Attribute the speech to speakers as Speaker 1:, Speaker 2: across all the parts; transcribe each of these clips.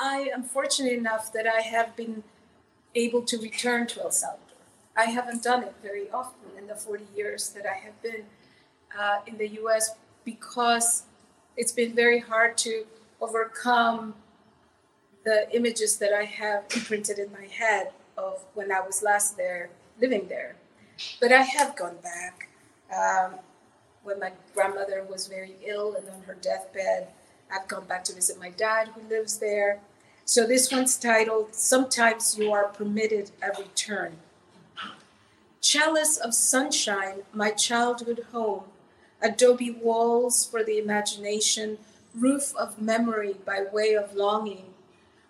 Speaker 1: I am fortunate enough that I have been able to return to El Salvador. I haven't done it very often in the 40 years that I have been uh, in the US because it's been very hard to overcome the images that I have imprinted in my head of when I was last there, living there. But I have gone back. Um, when my grandmother was very ill and on her deathbed, I've gone back to visit my dad who lives there. So this one's titled Sometimes You Are Permitted a Return. Chalice of sunshine, my childhood home, adobe walls for the imagination, roof of memory by way of longing.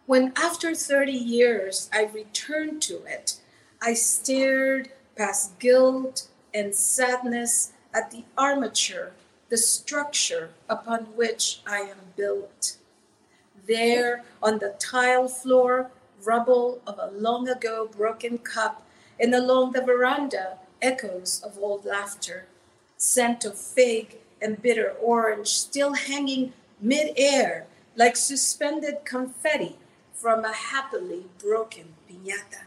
Speaker 1: When after 30 years I returned to it, I stared past guilt and sadness at the armature, the structure upon which I am built. There on the tile floor, rubble of a long ago broken cup, and along the veranda, echoes of old laughter, scent of fig and bitter orange still hanging mid-air like suspended confetti from a happily broken piñata.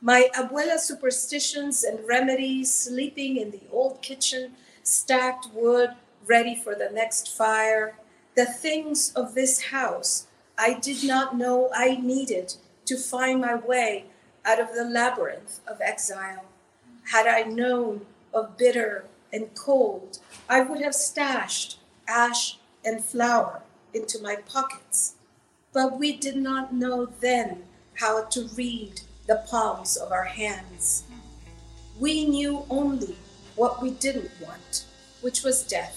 Speaker 1: My abuela's superstitions and remedies sleeping in the old kitchen, stacked wood ready for the next fire, the things of this house I did not know I needed to find my way out of the labyrinth of exile. Had I known of bitter and cold, I would have stashed ash and flour into my pockets. But we did not know then how to read the palms of our hands. We knew only what we didn't want, which was death.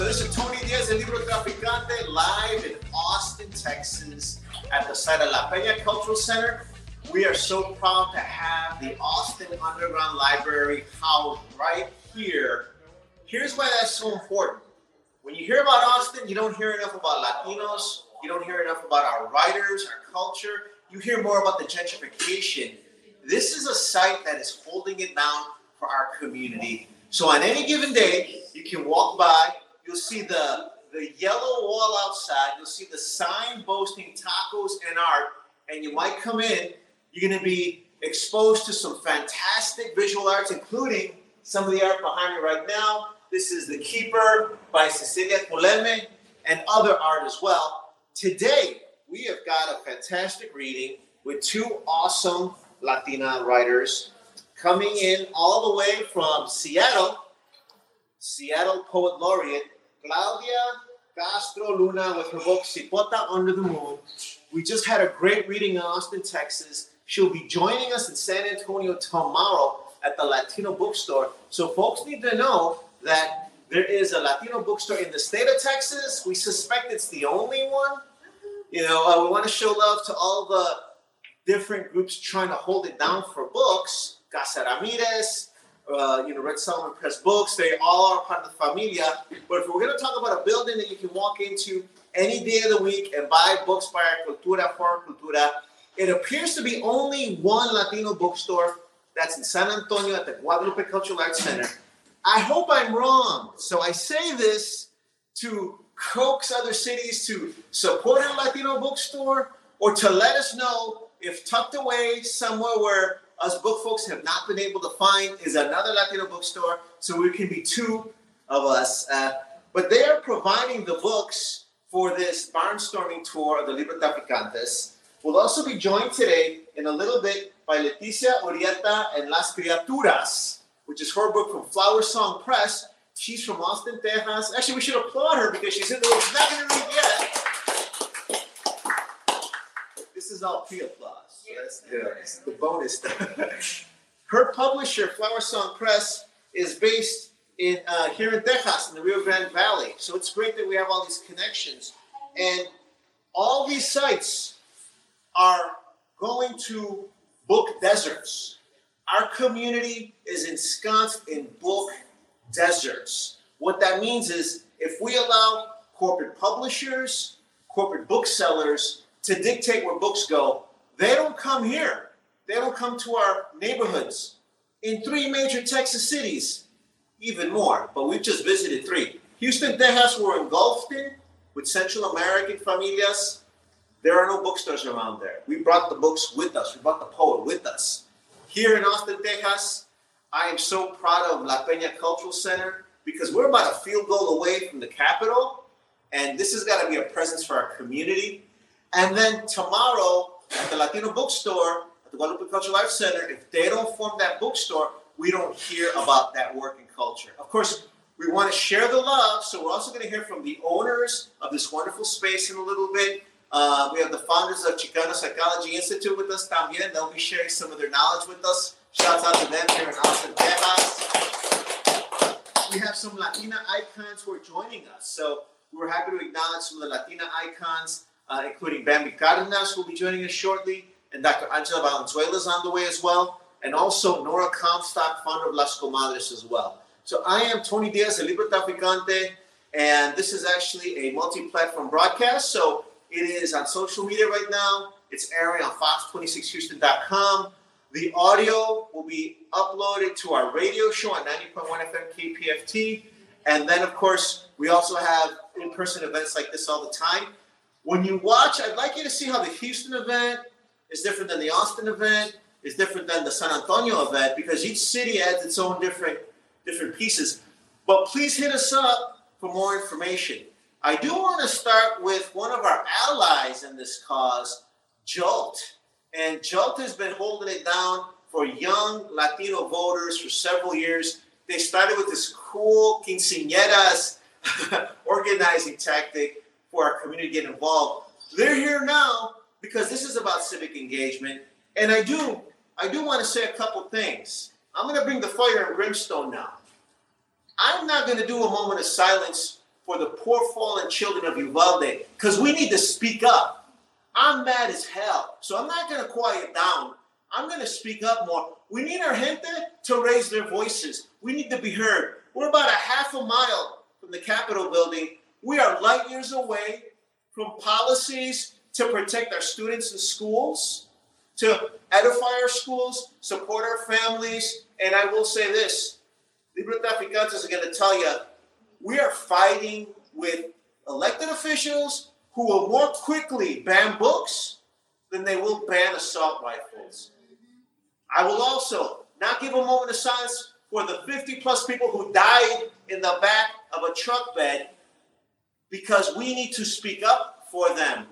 Speaker 2: So this is Tony Diaz, the Libro Traficante, live in Austin, Texas, at the site of La Peña Cultural Center. We are so proud to have the Austin Underground Library housed right here. Here's why that's so important. When you hear about Austin, you don't hear enough about Latinos, you don't hear enough about our writers, our culture. You hear more about the gentrification. This is a site that is holding it down for our community. So on any given day, you can walk by, you'll see the the yellow wall outside, you'll see the sign boasting tacos and art, and you might come in, you're gonna be exposed to some fantastic visual arts, including some of the art behind me right now. This is The Keeper by Cecilia Poleme and other art as well. Today, we have got a fantastic reading with two awesome Latina writers coming in all the way from Seattle, Seattle Poet Laureate Claudia Castro Luna with her book Cipota Under the Moon. We just had a great reading in Austin, Texas. She'll be joining us in San Antonio tomorrow at the Latino bookstore. So folks need to know that there is a Latino bookstore in the state of Texas. We suspect it's the only one. You know, uh, we want to show love to all the different groups trying to hold it down for books. Casa Ramirez, uh, you know, Red Salmon Press Books. They all are part of the familia. But if we're going to talk about a building that you can walk into any day of the week and buy books by our cultura for cultura, it appears to be only one Latino bookstore that's in San Antonio at the Guadalupe Cultural Arts Center. I hope I'm wrong. So I say this to coax other cities to support a Latino bookstore or to let us know if tucked away somewhere where us book folks have not been able to find is another Latino bookstore, so we can be two of us. Uh, but they are providing the books for this barnstorming tour of the Libro. We'll also be joined today in a little bit by Leticia Urieta and Las Criaturas, which is her book from Flower Song Press. She's from Austin, Texas. Actually, we should applaud her because she's in the room. She's not going to read yet. This is all pre-applause. That's the, the bonus. Her publisher, Flower Song Press, is based in uh, here in Texas, in the Rio Grande Valley. So it's great that we have all these connections. And all these sites are going to book deserts. Our community is ensconced in book deserts. What that means is if we allow corporate publishers, corporate booksellers to dictate where books go, they don't come here. They don't come to our neighborhoods. In three major Texas cities, even more, but we've just visited three. Houston, Texas, we're engulfed in with Central American familias. There are no bookstores around there. We brought the books with us, we brought the poet with us. Here in Austin, Texas, I am so proud of La Peña Cultural Center because we're about a field goal away from the capital, and this has got to be a presence for our community. And then tomorrow at the Latino bookstore at the Guadalupe Cultural Arts Center, if they don't form that bookstore, we don't hear about that work and culture. Of course, we want to share the love, so we're also going to hear from the owners of this wonderful space in a little bit. Uh, we have the founders of Chicano Psychology Institute with us también. They'll be sharing some of their knowledge with us. Shouts out to them here in Austin, Texas. We have some Latina icons who are joining us. So we're happy to acknowledge some of the Latina icons, uh, including Bambi Cardenas, who will be joining us shortly, and Dr. Angela Valenzuela is on the way as well, and also Nora Comstock, founder of Las Comadres as well. So I am Tony Diaz, a Libro Traficante, and this is actually a multi-platform broadcast. So it is on social media right now. It's airing on fox26houston.com. The audio will be uploaded to our radio show on 90.1 FM KPFT. And then, of course, we also have in person events like this all the time. When you watch, I'd like you to see how the Houston event is different than the Austin event, is different than the San Antonio event, because each city adds its own different different pieces. But please hit us up for more information. I do want to start with one of our allies in this cause, Jolt. And Jolt has been holding it down for young Latino voters for several years. They started with this cool quinceañeras organizing tactic for our community to get involved. They're here now because this is about civic engagement. And I do, I do want to say a couple things. I'm going to bring the fire and brimstone now. I'm not going to do a moment of silence for the poor fallen children of Uvalde because we need to speak up. I'm mad as hell, so I'm not going to quiet down. I'm going to speak up more. We need our gente to raise their voices. We need to be heard. We're about a half a mile from the Capitol building. We are light years away from policies to protect our students in schools, to edify our schools, support our families. And I will say this Libro Traficantes are going to tell you we are fighting with elected officials who will more quickly ban books than they will ban assault rifles. I will also not give a moment of silence for the 50 plus people who died in the back of a truck bed because we need to speak up for them.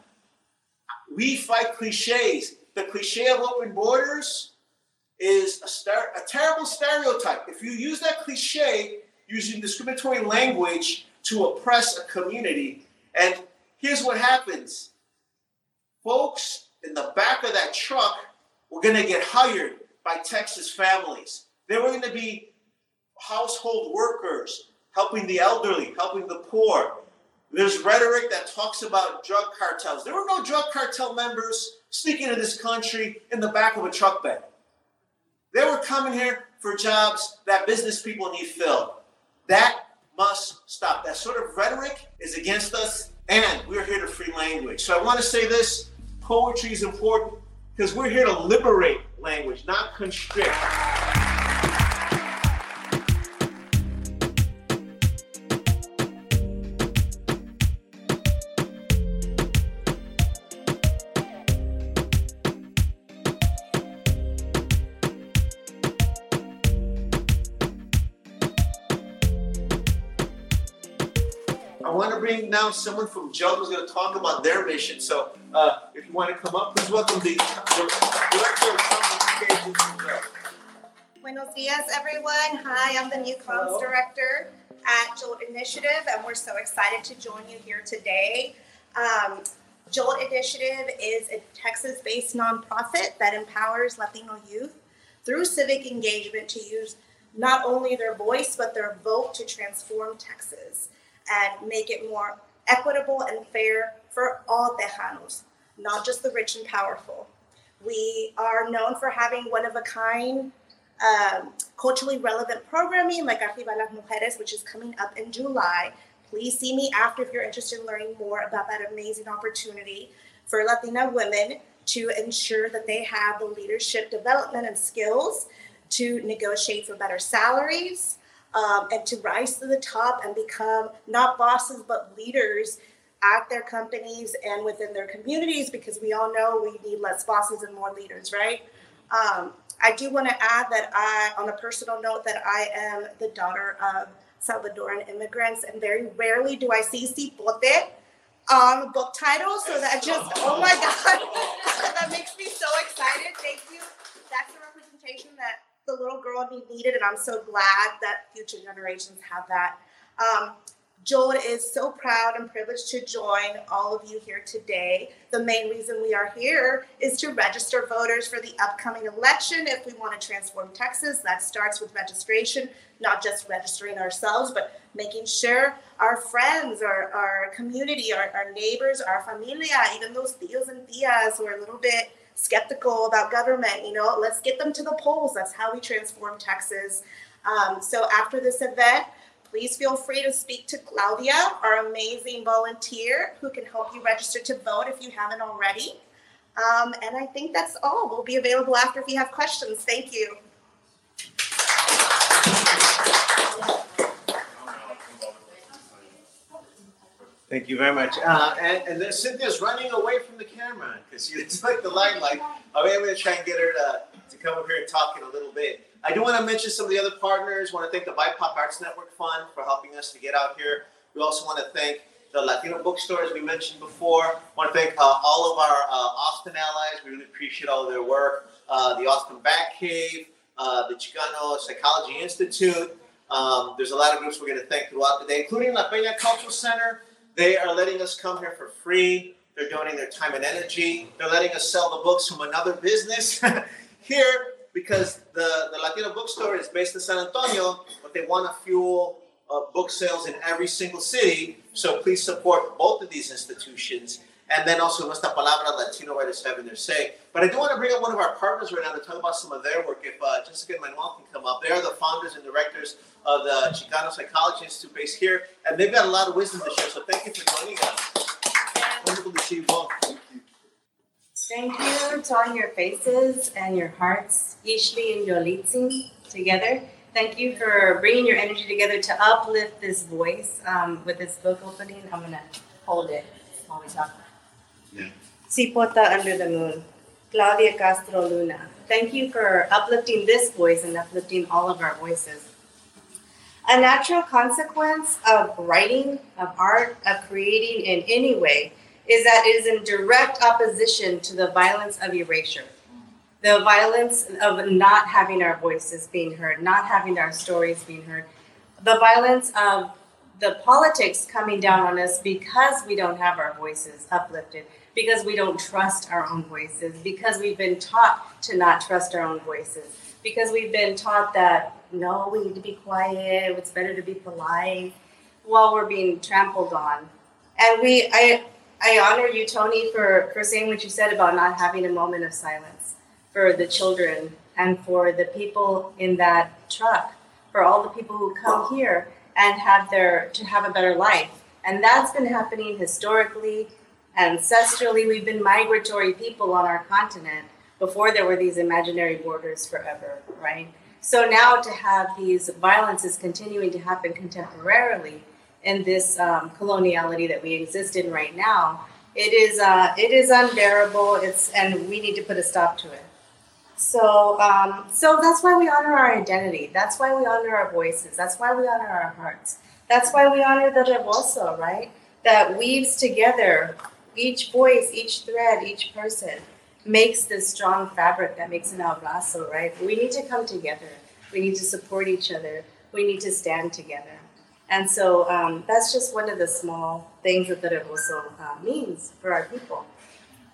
Speaker 2: We fight cliches. The cliche of open borders is a, star- a terrible stereotype. If you use that cliche, using discriminatory language to oppress a community. And here's what happens folks in the back of that truck were going to get hired by Texas families. They were going to be household workers, helping the elderly, helping the poor. There's rhetoric that talks about drug cartels. There were no drug cartel members sneaking into this country in the back of a truck bed. They were coming here for jobs that business people need filled. That must stop. That sort of rhetoric is against us, and we're here to free language. So I want to say this poetry is important because we're here to liberate language, not constrict. Bring now someone from Jolt who's going to talk about their mission. So uh, if you want to come up, please welcome the, Director of Communications.
Speaker 3: Buenos dias, everyone. Hi, I'm the new comms Hello. director at Jolt Initiative, and we're so excited to join you here today. Um, Jolt Initiative is a Texas based nonprofit that empowers Latino youth through civic engagement to use not only their voice, but their vote to transform Texas and make it more equitable and fair for all Tejanos, not just the rich and powerful. We are known for having one of a kind, um, culturally relevant programming like Arriba las Mujeres, which is coming up in July. Please see me after if you're interested in learning more about that amazing opportunity for Latina women to ensure that they have the leadership development and skills to negotiate for better salaries um, and to rise to the top and become not bosses but leaders at their companies and within their communities because we all know we need less bosses and more leaders, right? Um, I do want to add that I, on a personal note, that I am the daughter of Salvadoran immigrants, and very rarely do I see cipote on book titles. So that just, oh my God, that makes me so excited. Thank you. That's the representation that the little girl in me needed, and I'm so glad that future generations have that. Um, Jolt is so proud and privileged to join all of you here today. The main reason we are here is to register voters for the upcoming election. If we want to transform Texas, that starts with registration, not just registering ourselves, but making sure our friends, our, our community, our, our neighbors, our familia, even those tios and tias who are a little bit skeptical about government, you know, let's get them to the polls. That's how we transform Texas. Um, so after this event, please feel free to speak to Claudia, our amazing volunteer who can help you register to vote if you haven't already. Um, and I think that's all. We'll be available after if you have questions. Thank you.
Speaker 2: Thank you very much. Uh, and, and then Cynthia's running away from the camera because she's like the limelight. I'm going to try and get her to, to come up here and talk in a little bit. I do want to mention some of the other partners. I want to thank the BIPOC Arts Network Fund for helping us to get out here. We also want to thank the Latino bookstores we mentioned before. I want to thank uh, all of our uh, Austin allies. We really appreciate all of their work. Uh, the Austin Bat Cave, uh, the Chicano Psychology Institute. Um, there's a lot of groups we're going to thank throughout the day, including La Peña Cultural Center. They are letting us come here for free. They're donating their time and energy. They're letting us sell the books from another business here because the, the Latino bookstore is based in San Antonio, but they want to fuel uh, book sales in every single city. So please support both of these institutions. And then also Nuestra Palabra, Latino writers having their say. But I do want to bring up one of our partners right now to talk about some of their work. If uh, Jessica and Manuel can come up. They are the founders and directors of the Chicano Psychology Institute based here. And they've got a lot of wisdom to share. So thank you for joining us. Wonderful to see you both.
Speaker 4: Thank you to all your faces and your hearts, Ishli and Yolitzin, together. Thank you for bringing your energy together to uplift this voice um, with this book opening. I'm going to hold it while we talk. Yeah. Under the Moon, Claudia Castro Luna. Thank you for uplifting this voice and uplifting all of our voices. A natural consequence of writing, of art, of creating in any way is that it is in direct opposition to the violence of erasure, the violence of not having our voices being heard, not having our stories being heard, the violence of the politics coming down on us because we don't have our voices uplifted, because we don't trust our own voices, because we've been taught to not trust our own voices, because we've been taught that no, we need to be quiet, it's better to be polite, while we're being trampled on. And we, I, I honor you, Tony, for, for saying what you said about not having a moment of silence for the children and for the people in that truck, for all the people who come here and have their to have a better life. And that's been happening historically, ancestrally. We've been migratory people on our continent before there were these imaginary borders forever, right? So now to have these violences continuing to happen contemporarily in this um, coloniality that we exist in right now, it is uh, it is unbearable. It's and we need to put a stop to it. So um, so that's why we honor our identity. That's why we honor our voices. That's why we honor our hearts. That's why we honor the rebozo, right? That weaves together each voice, each thread, each person makes this strong fabric that makes an abrazo, right? We need to come together. We need to support each other. We need to stand together. And so um, that's just one of the small things that the Rebozo uh, means for our people.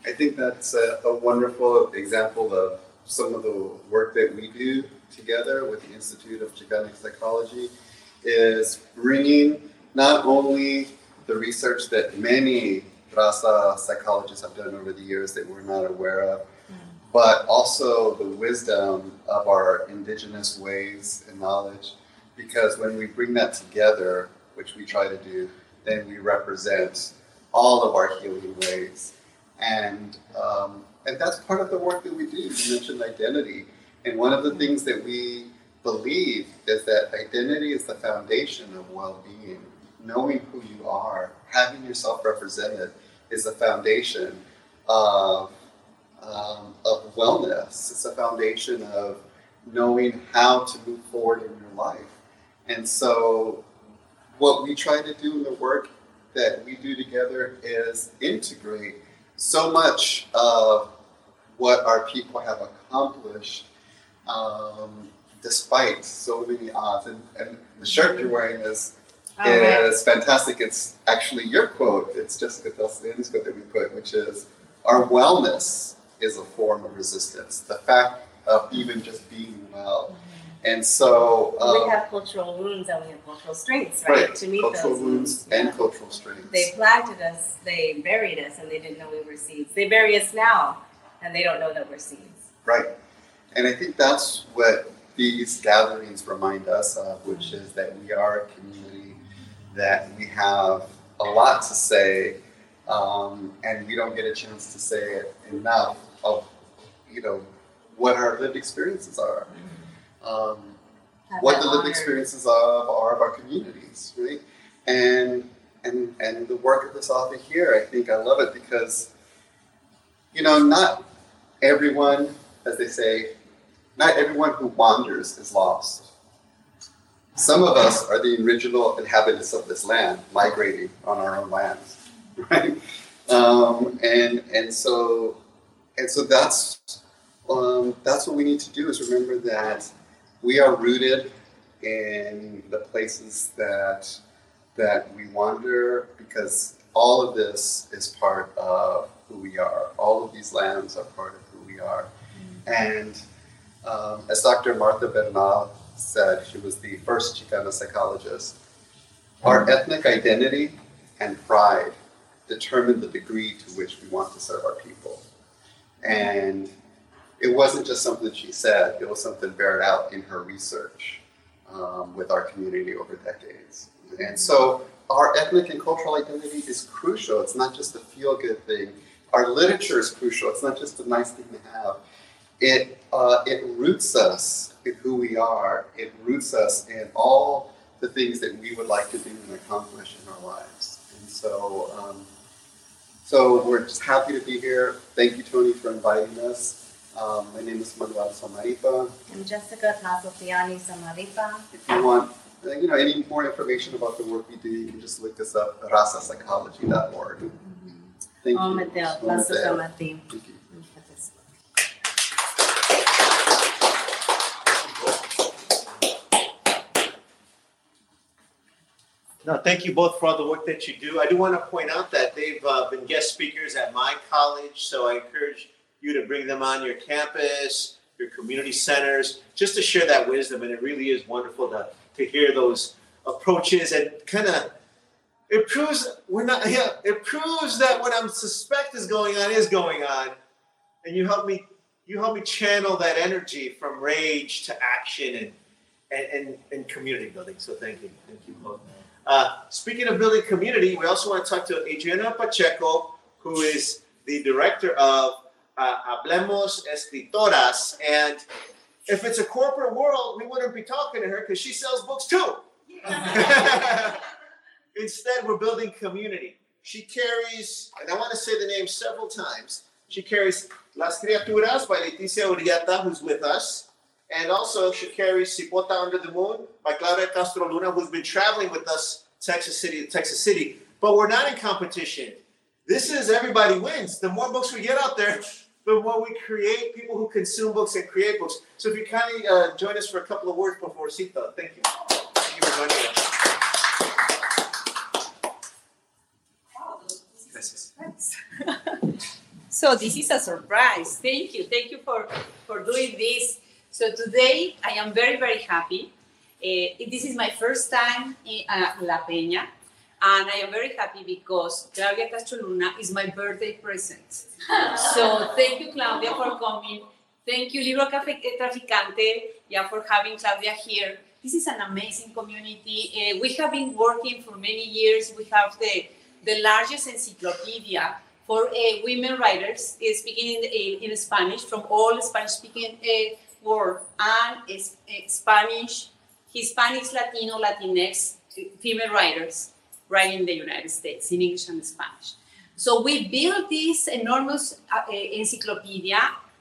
Speaker 5: I think that's a, a, wonderful example of some of the work that we do together with the Institute of Chicanic Psychology is bringing not only the research that many Raza psychologists have done over the years that we're not aware of, but also the wisdom of our indigenous ways and knowledge. Because when we bring that together, which we try to do, then we represent all of our healing ways. And, um, and that's part of the work that we do. You mentioned identity. And one of the things that we believe is that identity is the foundation of well being. Knowing who you are, having yourself represented, is the foundation of um, of wellness. It's a foundation of knowing how to move forward in your life. And so, what we try to do in the work that we do together is integrate so much of what our people have accomplished um, despite so many odds. And, and, the shirt you're wearing is is fantastic. It's actually your quote. It's Jessica Delciani's quote that we put, which is, "Our wellness is a form of resistance. The fact of even just being well. Mm-hmm. And so
Speaker 4: um, we have cultural wounds and we have cultural strengths, right?
Speaker 5: right. To meet cultural those wounds and yeah. cultural strengths.
Speaker 4: They planted us, they buried us, and they didn't know we were seeds. They bury us now, and they don't know that we're seeds.
Speaker 5: Right. And I think that's what these gatherings remind us of, which is that we are a community, that we have a lot to say, um, and we don't get a chance to say it enough of, you know, what our lived experiences are, um, what the lived experiences of are of our communities, right? And and and the work of this author here, I think I love it because, you know, not everyone, as they say, not everyone who wanders is lost. Some of us are the original inhabitants of this land, migrating on our own lands, right? Um, and and so and so that's um, that's what we need to do is remember that we are rooted in the places that that we wander because all of this is part of who we are. All of these lands are part of who we are. And um, as Dr. Martha Bernal said, she was the first Chicana psychologist. Our ethnic identity and pride determine the degree to which we want to serve our people. And it wasn't just something she said, it was something bared out in her research um, with our community over decades. And so our ethnic and cultural identity is crucial. It's not just a feel good thing. Our literature is crucial. It's not just a nice thing to have. It, uh, it roots us in who we are, it roots us in all the things that we would like to do and accomplish in our lives. And so, um, so we're just happy to be here. Thank you, Tony, for inviting us. Um, my name is Manuel Zamarripa.
Speaker 4: I'm Jessica Tasofiani Zamarripa.
Speaker 5: If you want, uh, you know, any more information about the work we do, you can just look us up at rasapsychology.org. Mm-hmm. Thank
Speaker 4: oh, you. Mateo, oh, Thank you.
Speaker 2: No, thank you both for all the work that you do. I do want to point out that they've uh, been guest speakers at my college, so I encourage you to bring them on your campus, your community centers, just to share that wisdom. And it really is wonderful to, to hear those approaches and kind of it proves we're not yeah it proves that what i'm suspect is going on is going on and you help me you help me channel that energy from rage to action and and, and, and community building so thank you thank you both uh, speaking of building community, we also want to talk to Adriana Pacheco, who is the director of uh, Hablemos Escritoras. And if it's a corporate world, we wouldn't be talking to her because she sells books too. Instead, we're building community. She carries, and I want to say the name several times, she carries Las Criaturas by Leticia Urieta, who's with us. And also, she carries Cipota Under the Moon by Claudia Castro Luna, who's been traveling with us Texas City to Texas City. But we're not in competition. This is everybody wins. The more books we get out there, the more we create people who consume books and create books. So if you kindly uh, join us for a couple of words before Cita. Thank you. Thank you for joining us.
Speaker 6: so this is a surprise. Thank you. Thank you for, for doing this So today I am very, very happy. Uh, this is my first time in uh, La Peña, and I am very happy because Claudia Castro Luna is my birthday present. so thank you, Claudia, for coming. Thank you, Libro Cafe Traficante, yeah, for having Claudia here. This is an amazing community. Uh, we have been working for many years. We have the, the largest encyclopedia for uh, women writers uh, speaking in, in, Spanish from all Spanish-speaking uh, world and uh, Spanish, Hispanic, Latino, Latinx female writers writing in the United States in English and Spanish. So we built this enormous uh, encyclopedia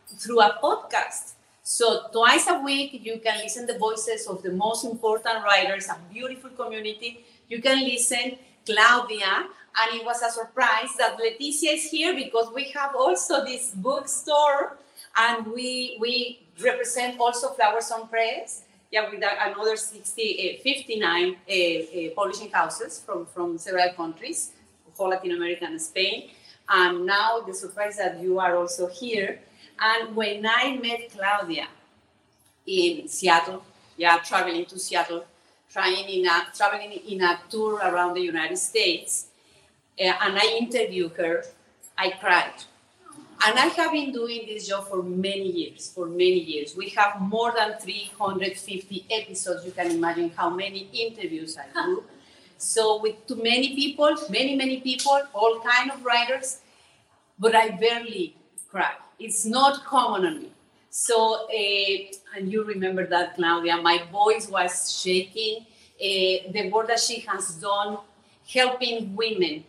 Speaker 6: through a podcast. So twice a week you can listen the voices of the most important writers, a beautiful community. You can listen Claudia, and it was a surprise that Leticia is here because we have also this bookstore, and we we represent also Flower Song Press, yeah, with another 60, uh, 59 uh, uh, publishing houses from, from several countries, whole Latin America and Spain. And now the surprise that you are also here. And when I met Claudia in Seattle, yeah, traveling to Seattle, trying in a, traveling in a tour around the United States, uh, and I interviewed her, I cried and I have been doing this job for many years, for many years. We have more than 350 episodes. You can imagine how many interviews I do. So with too many people, many, many people, all kind of writers, but I barely cry. It's not common on me. So, uh, and you remember that, Claudia, my voice was shaking. Uh, the work that she has done helping women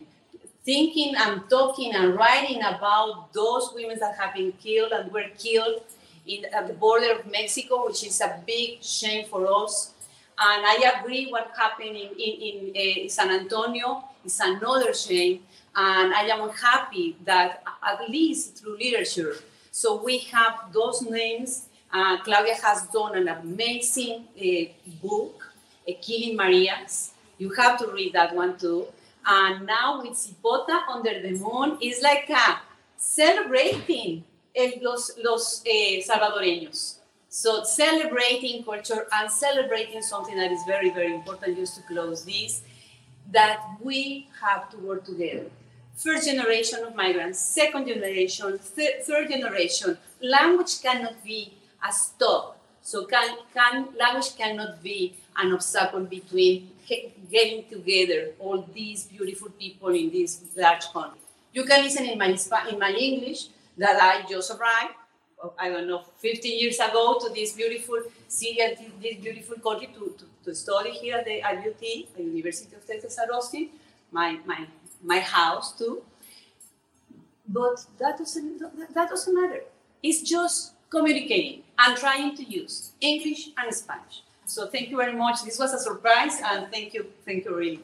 Speaker 6: thinking and talking and writing about those women that have been killed and were killed in, at the border of Mexico, which is a big shame for us. And I agree what happened in, in, in uh, San Antonio is another shame. And I am happy that at least through literature, so we have those names. Uh, Claudia has done an amazing uh, book, uh, Killing Marias. You have to read that one too. And now with Cipota under the moon, it's like a celebrating los, los eh, salvadoreños. So celebrating culture and celebrating something that is very, very important just to close this, that we have to work together. First generation of migrants, second generation, th third generation. Language cannot be a stop. So can, can, language cannot be an obstacle between getting together all these beautiful people in this large country. You can listen in my, in my English that I just arrived, I don't know, 15 years ago to this beautiful city and this beautiful country to, to, to study here at the UT, the University of Texas at Austin, my, my, my house too. But that doesn't, that doesn't matter. It's just communicating and trying to use English and Spanish. So thank you very much. This was a surprise, and thank you, thank you really.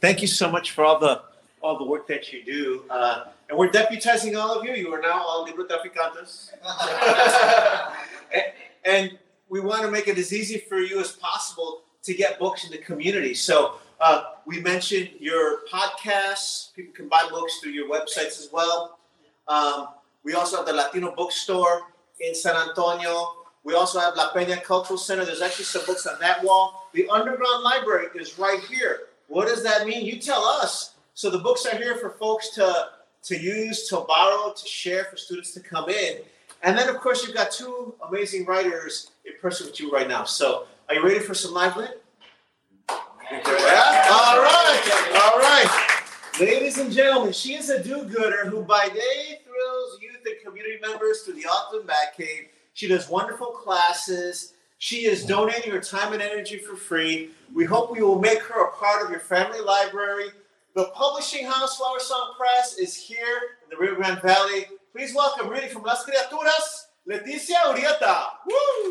Speaker 2: Thank you so much for all the all the work that you do. Uh, and we're deputizing all of you. You are now all Libro Traficantes. and, and, we want to make it as easy for you as possible to get books in the community. So uh, we mentioned your podcasts. People can buy books through your websites as well. Um, we also have the Latino bookstore in San Antonio. We also have La Peña Cultural Center. There's actually some books on that wall. The underground library is right here. What does that mean? You tell us. So the books are here for folks to to use, to borrow, to share, for students to come in. And then, of course, you've got two amazing writers in person with you right now. So, are you ready for some live lit? Yeah? All right. All right. Ladies and gentlemen, she is a do-gooder who by day thrills youth and community members through the Austin Batcave. She does wonderful classes. She is donating her time and energy for free. We hope we will make her a part of your family library. The publishing house, Flower Song Press, is here in the Rio Grande Valley. Please welcome, reading from Las Criaturas, Leticia Urieta. Woo!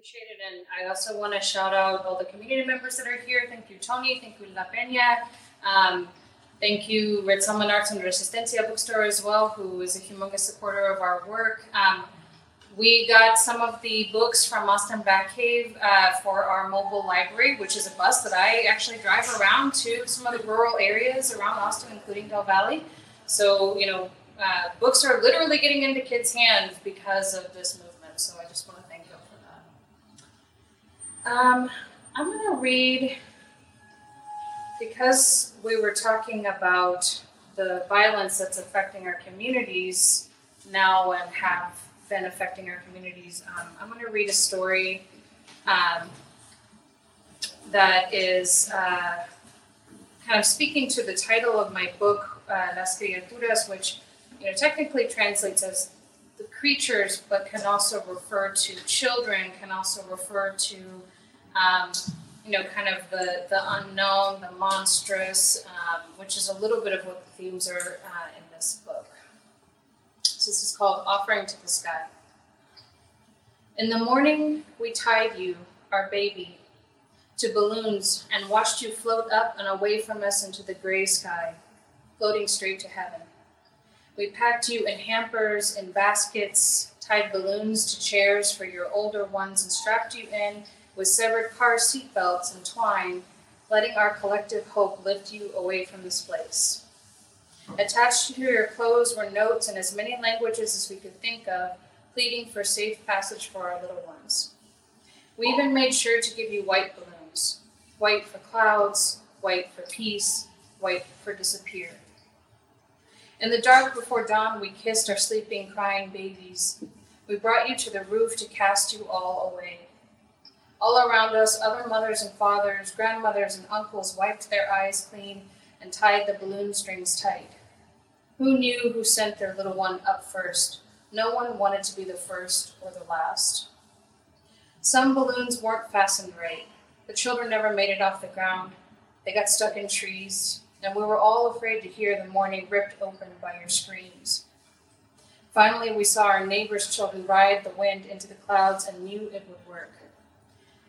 Speaker 7: Appreciate it. And I also want to shout out all the community members that are here. Thank you, Tony. Thank you, La Peña. Um, thank you, Red Salmon Arts and Resistencia Bookstore as well, who is a humongous supporter of our work. Um, we got some of the books from Austin Batcave uh, for our mobile library, which is a bus that I actually drive around to some of the rural areas around Austin, including Del Valley. So, you know, uh, books are literally getting into kids' hands because of this movement. So I just want to thank you for that. Um, I'm going to read, because we were talking about the violence that's affecting our communities now and have been affecting our communities. Um, I'm going to read a story um, that is uh, kind of speaking to the title of my book, uh, Las Criaturas, which you know technically translates as the creatures, but can also refer to children, can also refer to um, you know kind of the the unknown, the monstrous, um, which is a little bit of what the themes are uh, in this book. So this is called Offering to the Sky. In the morning, we tied you, our baby, to balloons and watched you float up and away from us into the gray sky, floating straight to heaven. We packed you in hampers and baskets, tied balloons to chairs for your older ones, and strapped you in with severed car seat belts and twine, letting our collective hope lift you away from this place. Attached to your clothes were notes in as many languages as we could think of, pleading for safe passage for our little ones. We even made sure to give you white balloons white for clouds, white for peace, white for disappear. In the dark before dawn, we kissed our sleeping, crying babies. We brought you to the roof to cast you all away. All around us, other mothers and fathers, grandmothers and uncles wiped their eyes clean and tied the balloon strings tight. Who knew who sent their little one up first? No one wanted to be the first or the last. Some balloons weren't fastened right. The children never made it off the ground. They got stuck in trees, and we were all afraid to hear the morning ripped open by your screams. Finally, we saw our neighbors' children ride the wind into the clouds and knew it would work.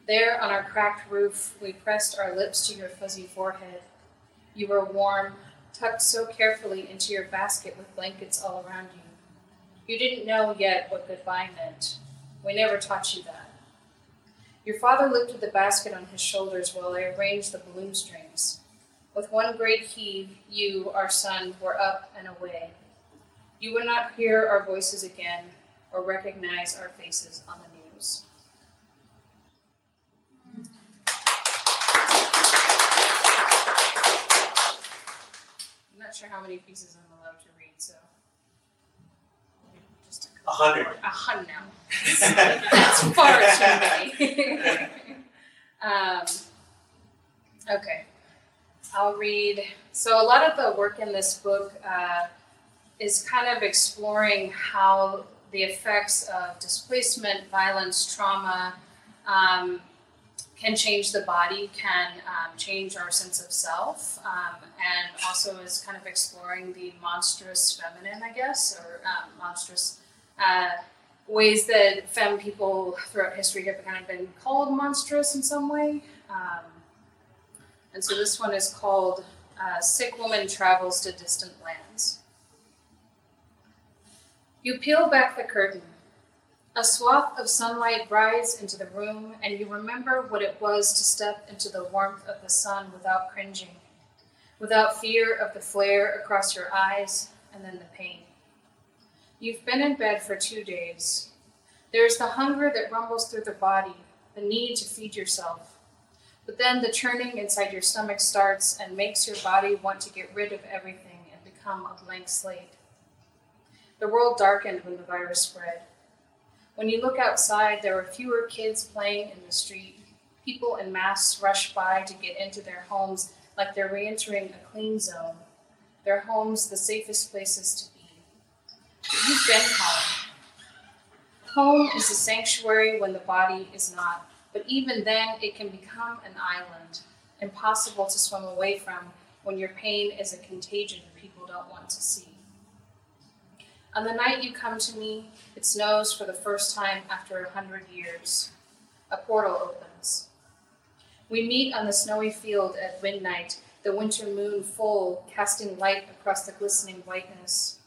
Speaker 7: There on our cracked roof, we pressed our lips to your fuzzy forehead. You were warm, tucked so carefully into your basket with blankets all around you. You didn't know yet what goodbye meant. We never taught you that. Your father lifted the basket on his shoulders while I arranged the balloon strings. With one great heave, you, our son, were up and away. You would not hear our voices again or recognize our faces on the news. Sure how many pieces I'm allowed to read, so just
Speaker 2: a hundred.
Speaker 7: A hundred now. That's far too many. um, okay, I'll read. So a lot of the work in this book uh, is kind of exploring how the effects of displacement, violence, trauma, um, can change the body, can um, change our sense of self, um, and also is kind of exploring the monstrous feminine, I guess, or um, monstrous uh, ways that femme people throughout history have kind of been called monstrous in some way. Um, and so this one is called uh, Sick Woman Travels to Distant Lands. You peel back the curtain a swath of sunlight rides into the room, and you remember what it was to step into the warmth of the sun without cringing, without fear of the flare across your eyes and then the pain. You've been in bed for two days. There's the hunger that rumbles through the body, the need to feed yourself. But then the churning inside your stomach starts and makes your body want to get rid of everything and become a blank slate. The world darkened when the virus spread. When you look outside, there are fewer kids playing in the street. People in masks rush by to get into their homes like they're re entering a clean zone. Their homes, the safest places to be. You've been home. Home is a sanctuary when the body is not, but even then, it can become an island, impossible to swim away from when your pain is a contagion people don't want to see. On the night you come to me, it snows for the first time after a hundred years. A portal opens. We meet on the snowy field at midnight, the winter moon full, casting light across the glistening whiteness.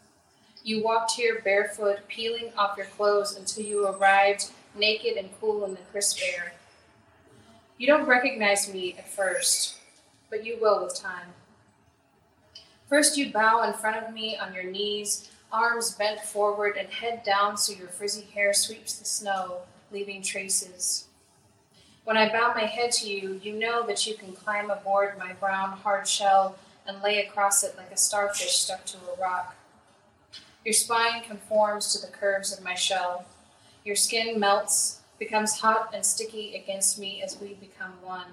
Speaker 7: You walked here barefoot, peeling off your clothes until you arrived naked and cool in the crisp air. You don't recognize me at first, but you will with time. First, you bow in front of me on your knees, arms bent forward and head down so your frizzy hair sweeps the snow, leaving traces. When I bow my head to you, you know that you can climb aboard my brown hard shell and lay across it like a starfish stuck to a rock. Your spine conforms to the curves of my shell. Your skin melts, becomes hot and sticky against me as we become one.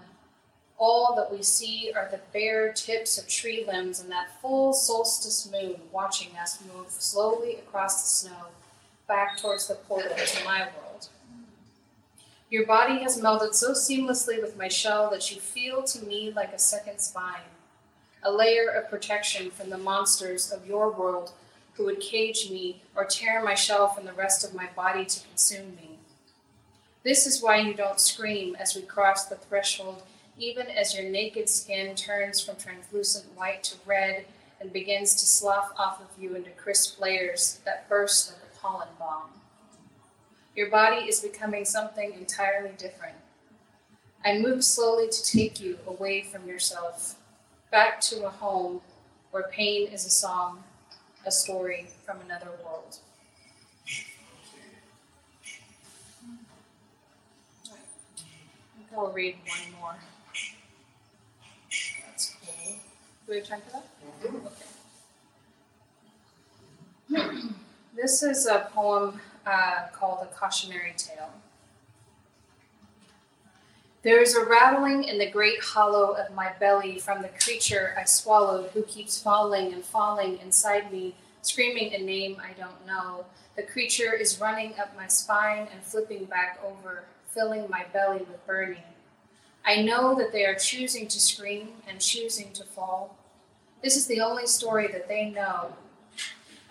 Speaker 7: All that we see are the bare tips of tree limbs and that full solstice moon watching us move slowly across the snow back towards the portal to my world. Your body has melded so seamlessly with my shell that you feel to me like a second spine, a layer of protection from the monsters of your world who would cage me or tear my shell from the rest of my body to consume me. This is why you don't scream as we cross the threshold, even as your naked skin turns from translucent white to red and begins to slough off of you into crisp layers that burst like a pollen bomb. Your body is becoming something entirely different. I move slowly to take you away from yourself, back to a home where pain is a song, a story from another world. I'll read one more. We have time for that? Okay. this is a poem uh, called A Cautionary Tale. There is a rattling in the great hollow of my belly from the creature I swallowed who keeps falling and falling inside me, screaming a name I don't know. The creature is running up my spine and flipping back over, filling my belly with burning. I know that they are choosing to scream and choosing to fall. This is the only story that they know,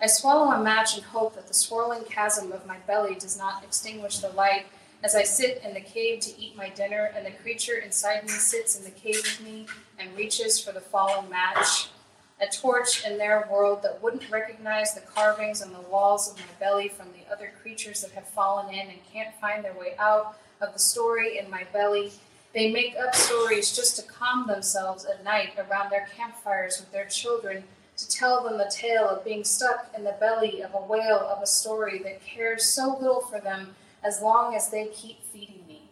Speaker 7: I swallow a match and hope that the swirling chasm of my belly does not extinguish the light as I sit in the cave to eat my dinner, and the creature inside me sits in the cave with me and reaches for the fallen match. A torch in their world that wouldn't recognize the carvings on the walls of my belly from the other creatures that have fallen in and can't find their way out of the story in my belly. They make up stories just to calm themselves at night around their campfires with their children to tell them the tale of being stuck in the belly of a whale of a story that cares so little for them as long as they keep feeding me.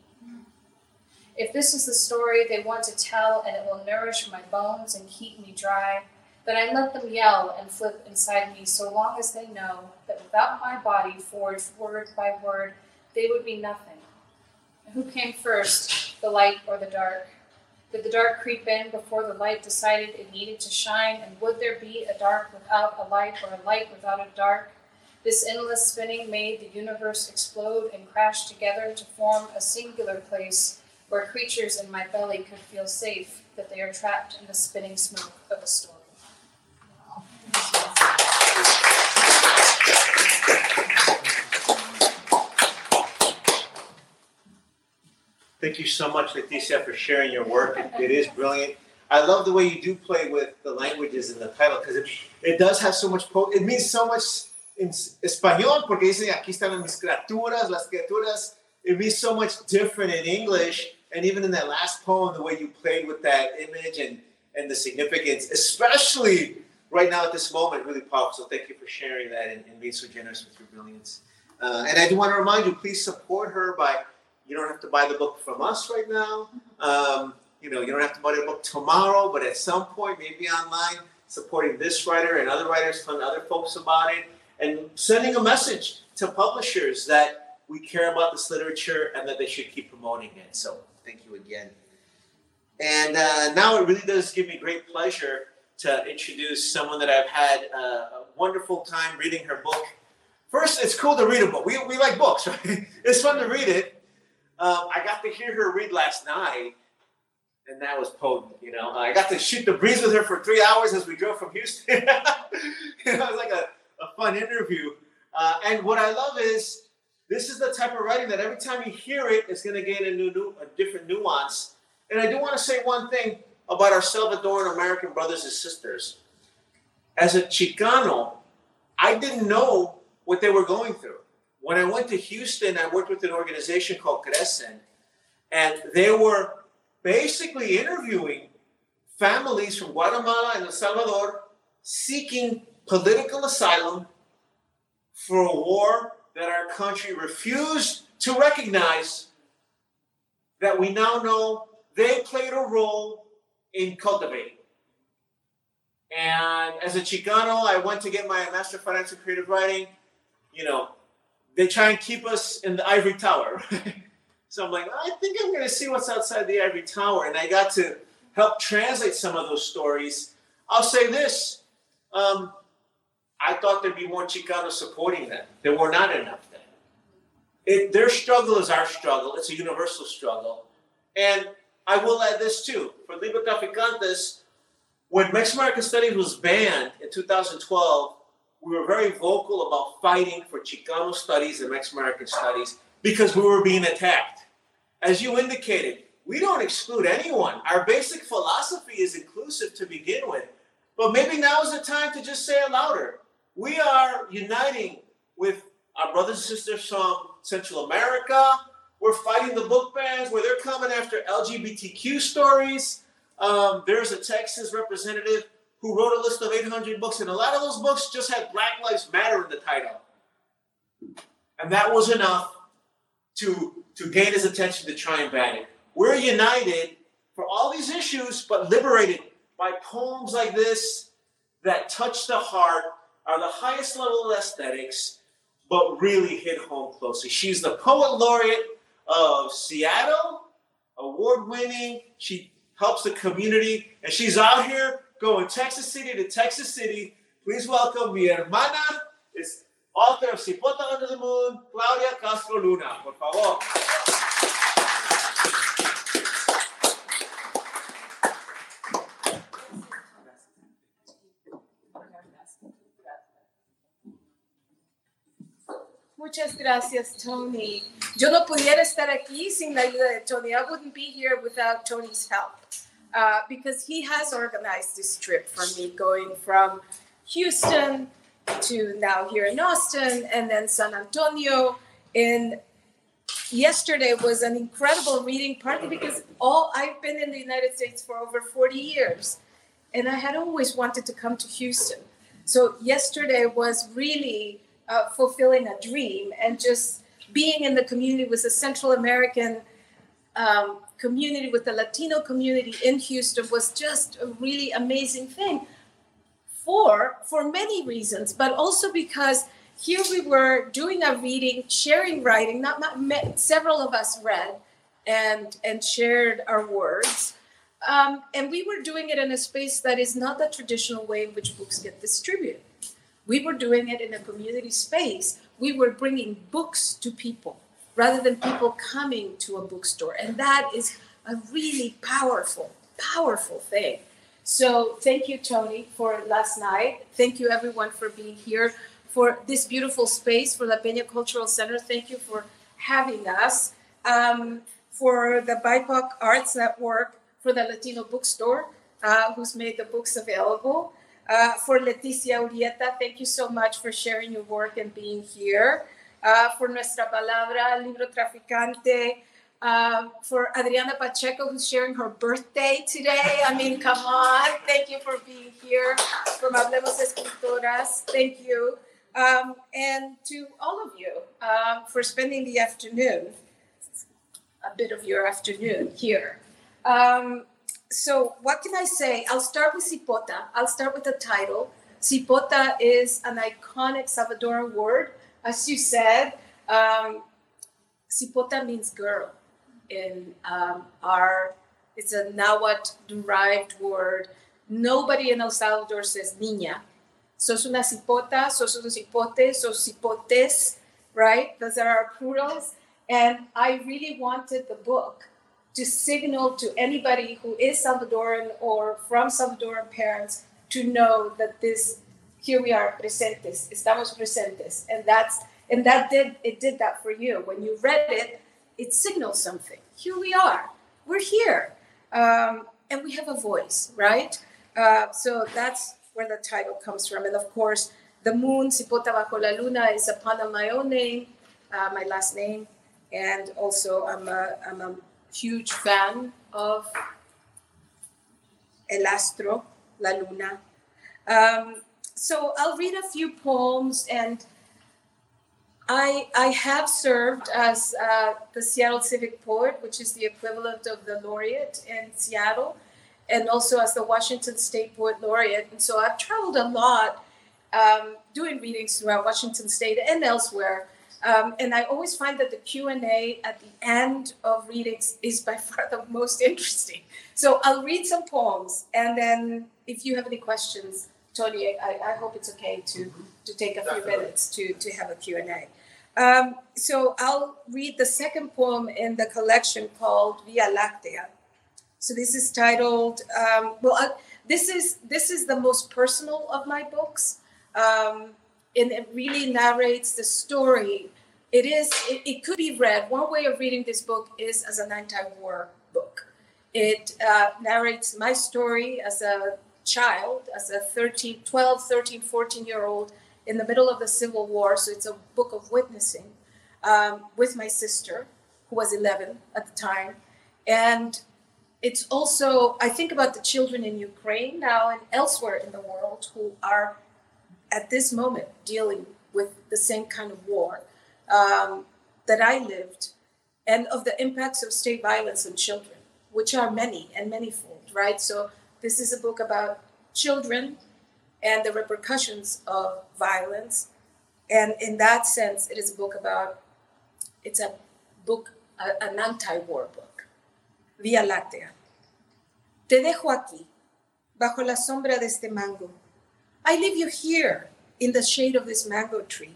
Speaker 7: If this is the story they want to tell and it will nourish my bones and keep me dry, then I let them yell and flip inside me so long as they know that without my body forged word by word, they would be nothing. Who came first, the light or the dark? Did the dark creep in before the light decided it needed to shine? And would there be a dark without a light or a light without a dark? This endless spinning made the universe explode and crash together to form a singular place where creatures in my belly could feel safe that they are trapped in the spinning smoke of a story.
Speaker 2: Thank you so much, Leticia, for sharing your work. It, it is brilliant. I love the way you do play with the languages in the title because it, it does have so much, po- it means so much in español, porque dice aquí están mis criaturas, las criaturas. It means so much different in English. And even in that last poem, the way you played with that image and, and the significance, especially right now at this moment, really powerful. So thank you for sharing that and, and being so generous with your brilliance. Uh, and I do want to remind you, please support her by you don't have to buy the book from us right now. Um, you know, you don't have to buy the book tomorrow, but at some point, maybe online, supporting this writer and other writers, telling other folks about it, and sending a message to publishers that we care about this literature and that they should keep promoting it. So, thank you again. And uh, now it really does give me great pleasure to introduce someone that I've had uh, a wonderful time reading her book. First, it's cool to read a book. We, we like books, right? It's fun to read it. Um, I got to hear her read last night, and that was potent. You know, I got to shoot the breeze with her for three hours as we drove from Houston. you know, it was like a, a fun interview. Uh, and what I love is this is the type of writing that every time you hear it, it's going to gain a new, new, a different nuance. And I do want to say one thing about our Salvadoran American brothers and sisters. As a Chicano, I didn't know what they were going through. When I went to Houston, I worked with an organization called CRECEN, and they were basically interviewing families from Guatemala and El Salvador seeking political asylum for a war that our country refused to recognize that we now know they played a role in cultivating. And as a Chicano, I went to get my Master of Fine Arts Creative Writing. You know, they try and keep us in the ivory tower. so I'm like, I think I'm going to see what's outside the ivory tower. And I got to help translate some of those stories. I'll say this um, I thought there'd be more Chicanos supporting them. There were not enough then. It, their struggle is our struggle, it's a universal struggle. And I will add this too for Librotraficantes, when Mexican American Studies was banned in 2012, we were very vocal about fighting for Chicano studies and Mexican American studies because we were being attacked. As you indicated, we don't exclude anyone. Our basic philosophy is inclusive to begin with. But maybe now is the time to just say it louder. We are uniting with our brothers and sisters from Central America. We're fighting the book bans where they're coming after LGBTQ stories. Um, there's a Texas representative who wrote a list of 800 books, and a lot of those books just had Black Lives Matter in the title. And that was enough to, to gain his attention to try and ban it. We're united for all these issues, but liberated by poems like this that touch the heart, are the highest level of aesthetics, but really hit home closely. She's the poet laureate of Seattle, award winning. She helps the community, and she's out here going Texas City to Texas City. Please welcome mi hermana, is author of Cipota Under the Moon, Claudia Castro Luna. Por favor.
Speaker 1: Muchas gracias, Tony. Yo no pudiera estar aquí sin la ayuda de Tony. I wouldn't be here without Tony's help uh, because he has organized this trip for me, going from Houston to now here in Austin and then San Antonio. And yesterday was an incredible reading, partly because all I've been in the United States for over 40 years, and I had always wanted to come to Houston. So yesterday was really uh, fulfilling a dream and just being in the community with a Central American um, community, with the Latino community in Houston was just a really amazing thing for for many reasons, but also because here we were doing a reading, sharing writing. Not, several of us read and and shared our words. Um, and we were doing it in a space that is not the traditional way in which books get distributed. We were doing it in a community space. We were bringing books to people rather than people coming to a bookstore. And that is a really powerful, powerful thing. So thank you, Tony, for last night. Thank you, everyone, for being here, for this beautiful space, for La Peña Cultural Center. Thank you for having us, um, for the BIPOC Arts Network, for the Latino Bookstore, uh, who's made the books available. Uh, for Leticia Urieta, thank you so much for sharing your work and being here. Uh, for Nuestra Palabra, Librotraficante, uh, for Adriana Pacheco, who's sharing her birthday today. I mean, come on. Thank you for being here. From Hablemos Escritoras, thank you. Um, and to all of you uh, for spending the afternoon, a bit of your afternoon here. Um, so what can I say? I'll start with Cipota. I'll start with the title. Cipota is an iconic Salvadoran word. As you said, um, Cipota means girl. In um, our, it's a Nahuatl derived word. Nobody in El Salvador says niña. Sos una cipota, sos un cipote, sos cipotes, right? Those are our plurals. And I really wanted the book to signal to anybody who is Salvadoran or from Salvadoran parents to know that this here we are presentes, estamos presentes, and that's and that did it did that for you when you read it, it signals something. Here we are, we're here, um, and we have a voice, right? Uh, so that's where the title comes from, and of course The Moon, Cipota Bajo la Luna, is a pun on my own name, uh, my last name. And also, I'm a, I'm a huge fan of El Astro, La Luna. Um, so I'll read a few poems and I, I have served as uh, the Seattle Civic Poet, which is the equivalent of the laureate in Seattle, and also as the Washington State Poet Laureate. And so I've traveled a lot um, doing readings throughout Washington State and elsewhere. Um, and I always find that the Q&A at the end of readings is by far the most interesting. So I'll read some poems, and then if you have any questions, Tony, I, I hope it's okay to, to take a few minutes to, to have a Q&A. Um, so I'll read the second poem in the collection called Via Lactea. So this is titled. Um, well, uh, this is this is the most personal of my books, um, and it really narrates the story. It is. It, it could be read. One way of reading this book is as an anti-war book. It uh, narrates my story as a child, as a 13, 12, 13, 14 year old in the middle of the Civil War. So it's a book of witnessing um, with my sister, who was 11 at the time. And it's also, I think about the children in Ukraine now and elsewhere in the world who are at this moment dealing with the same kind of war um, that I lived and of the impacts of state violence on children, which are many and manyfold, right? So this is a book about children and the repercussions of violence. And in that sense, it is a book about, it's a book, a- an anti war book. Vía Láctea. Te dejo aquí, bajo la sombra de este mango. I leave you here, in the shade of this mango tree.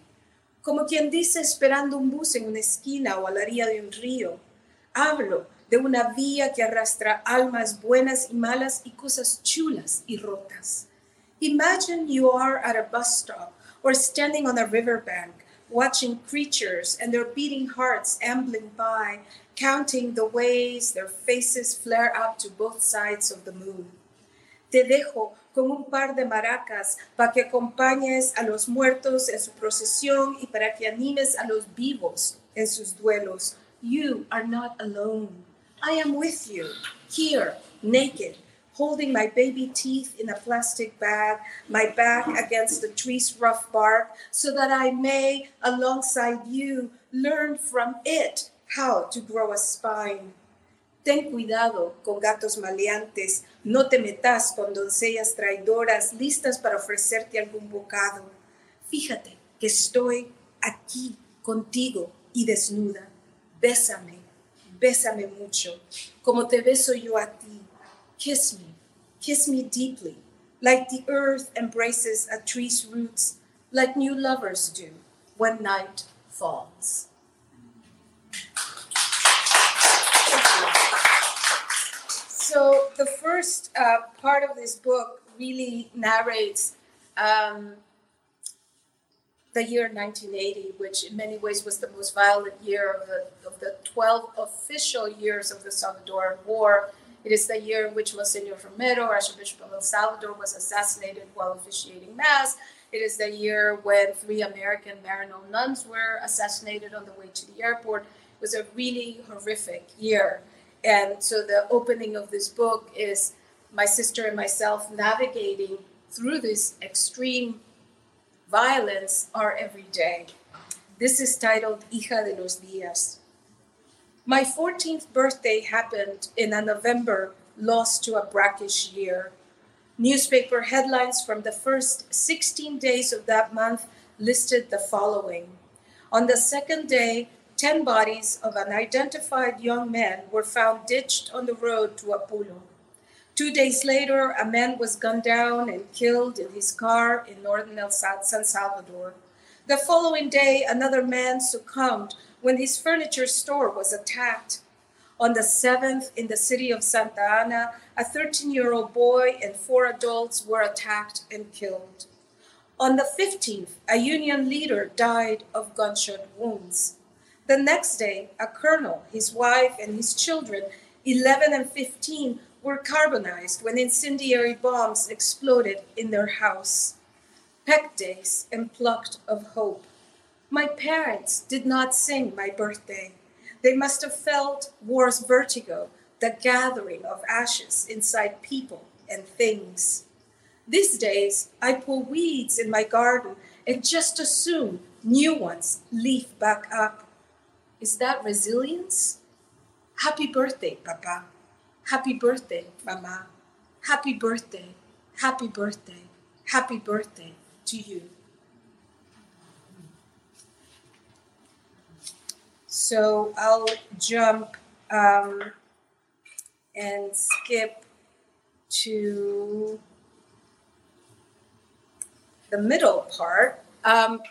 Speaker 1: Como quien dice esperando un bus en una esquina o a la orilla de un río. Hablo de una vía que arrastra almas buenas y malas y cosas chulas y rotas. Imagine you are at a bus stop or standing on a riverbank, watching creatures and their beating hearts ambling by, counting the ways their faces flare up to both sides of the moon. Te dejo con un par de maracas para que acompañes a los muertos en su procesión y para que animes a los vivos en sus duelos. You are not alone. I am with you, here, naked, holding my baby teeth in a plastic bag, my back against the tree's rough bark, so that I may, alongside you, learn from it how to grow a spine. Ten cuidado con gatos maleantes, no te metas con doncellas traidoras listas para ofrecerte algún bocado. Fíjate que estoy aquí contigo y desnuda. Bésame, bésame mucho, como te beso yo a ti. Kiss me, kiss me deeply, like the earth embraces a tree's roots, like new lovers do when night falls. So the first uh, part of this book really narrates um, the year 1980, which in many ways was the most violent year of the, of the 12 official years of the Salvadoran War. It is the year in which Monsignor Romero, Archbishop of El Salvador, was assassinated while officiating Mass. It is the year when three American Maryknoll nuns were assassinated on the way to the airport. It was a really horrific year. And so the opening of this book is my sister and myself navigating through this extreme violence are everyday. This is titled Hija de los Días. My 14th birthday happened in a November lost to a brackish year. Newspaper headlines from the first 16 days of that month listed the following. On the second day, 10 bodies of unidentified young men were found ditched on the road to Apulo. Two days later, a man was gunned down and killed in his car in northern El Sa- San Salvador. The following day, another man succumbed when his furniture store was attacked. On the 7th, in the city of Santa Ana, a 13 year old boy and four adults were attacked and killed. On the 15th, a union leader died of gunshot wounds. The next day, a colonel, his wife, and his children, 11 and 15, were carbonized when incendiary bombs exploded in their house. peck days and plucked of hope. My parents did not sing my birthday. They must have felt war's vertigo, the gathering of ashes inside people and things. These days, I pull weeds in my garden and just as soon new ones leaf back up. Is that resilience? Happy birthday, Papa. Happy birthday, Mama. Happy birthday, happy birthday, happy birthday to you. So I'll jump um, and skip to the middle part. Um,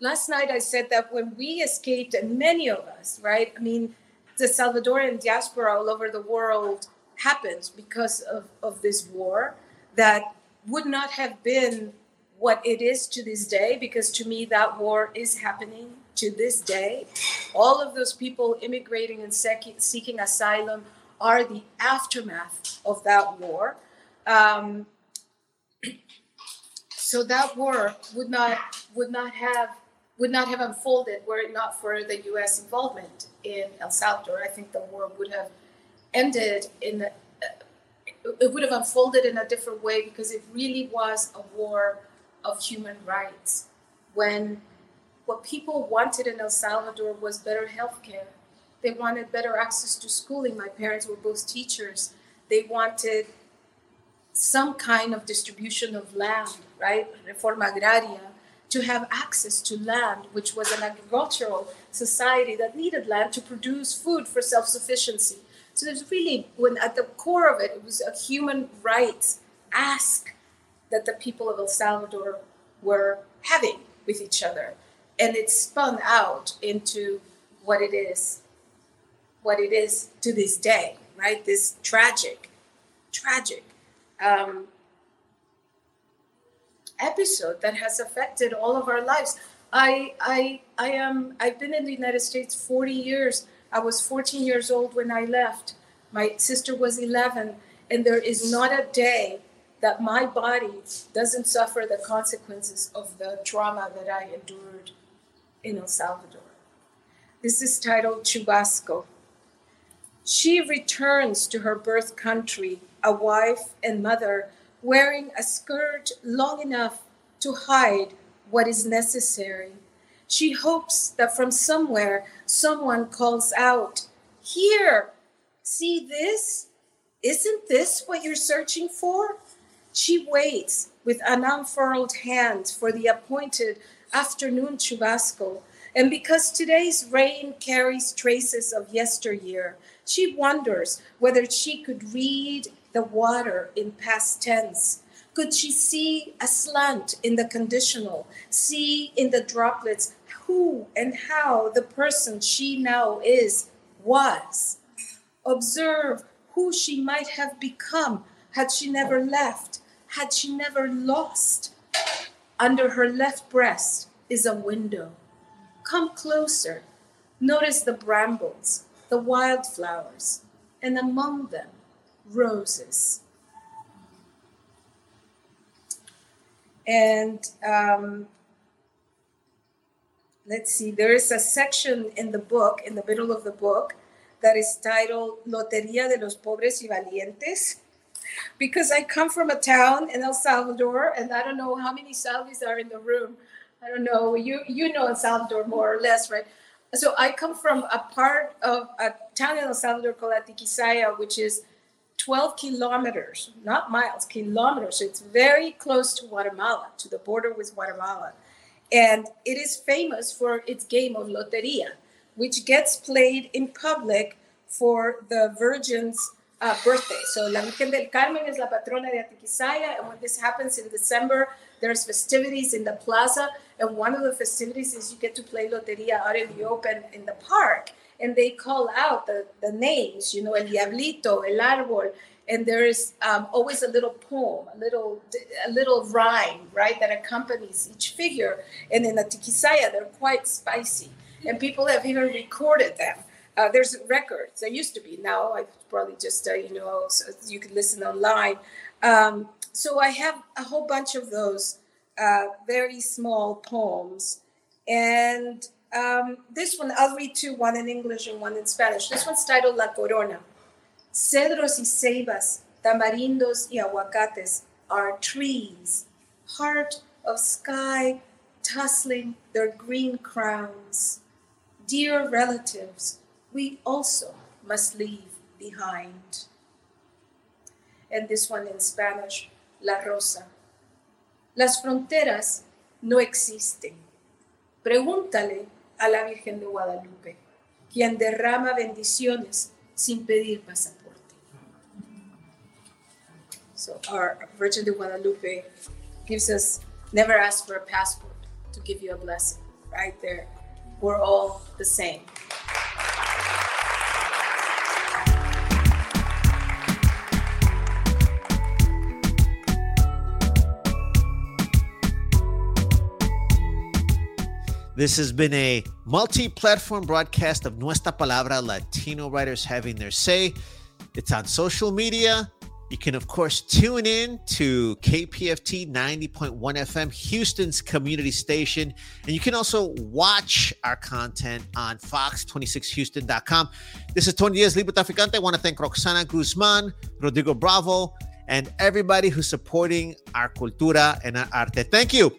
Speaker 1: last night I said that when we escaped, and many of us, right? I mean, the Salvadoran diaspora all over the world happens because of, of this war that would not have been what it is to this day, because to me, that war is happening to this day. All of those people immigrating and seeking asylum are the aftermath of that war. Um, so that war would not would not have would not have unfolded were it not for the U.S. involvement in El Salvador. I think the war would have ended in it would have unfolded in a different way because it really was a war of human rights. When what people wanted in El Salvador was better health care, they wanted better access to schooling. My parents were both teachers. They wanted some kind of distribution of land, right? Reforma agraria, to have access to land, which was an agricultural society that needed land to produce food for self sufficiency. So there's really, when at the core of it, it was a human rights ask that the people of El Salvador were having with each other. And it spun out into what it is, what it is to this day, right? This tragic, tragic um, episode that has affected all of our lives. I I I am I've been in the United States 40 years. I was 14 years old when I left. My sister was 11 and there is not a day that my body doesn't suffer the consequences of the trauma that I endured in El Salvador. This is titled Chubasco. She returns to her birth country a wife and mother wearing a skirt long enough to hide what is necessary. She hopes that from somewhere someone calls out, Here, see this? Isn't this what you're searching for? She waits with an unfurled hand for the appointed afternoon chubasco. And because today's rain carries traces of yesteryear, she wonders whether she could read the water in past tense? Could she see a slant in the conditional, see in the droplets who and how the person she now is was? Observe who she might have become had she never left, had she never lost. Under her left breast is a window. Come closer. Notice the brambles, the wildflowers, and among them, roses. And um, let's see, there is a section in the book, in the middle of the book, that is titled Lotería de los Pobres y Valientes. Because I come from a town in El Salvador, and I don't know how many Salvis are in the room. I don't know. You you know El Salvador more or less, right? So I come from a part of a town in El Salvador called Atiquizaya, which is 12 kilometers, not miles, kilometers. So it's very close to Guatemala, to the border with Guatemala. And it is famous for its game of Loteria, which gets played in public for the Virgin's uh, birthday. So La Virgen del Carmen is la patrona de Atiquizaya, and when this happens in December, there's festivities in the plaza, and one of the festivities is you get to play Loteria out in the open in the park and they call out the, the names, you know, El Diablito, El Árbol, and there is um, always a little poem, a little a little rhyme, right, that accompanies each figure. And in the Atiquizaya, they're quite spicy, and people have even recorded them. Uh, there's records. There used to be. Now I probably just uh, you know so you can listen online. Um, so I have a whole bunch of those uh, very small poems. And um, this one, I'll read two, one in English and one in Spanish. This one's titled La Corona. Cedros y ceibas, tamarindos y aguacates are trees, heart of sky, tussling their green crowns. Dear relatives, we also must leave behind. And this one in Spanish, La Rosa. Las fronteras no existen. Pregúntale a la Virgen de Guadalupe, quien derrama bendiciones sin pedir pasaporte. So our Virgin de Guadalupe gives us never ask for a passport to give you a blessing. Right there. We're all the same.
Speaker 2: This has been a multi platform broadcast of Nuestra Palabra Latino Writers Having Their Say. It's on social media. You can, of course, tune in to KPFT 90.1 FM, Houston's community station. And you can also watch our content on fox26houston.com. This is Tony Diaz, Librotraficante. I want to thank Roxana Guzman, Rodrigo Bravo, and everybody who's supporting our cultura and our arte. Thank you.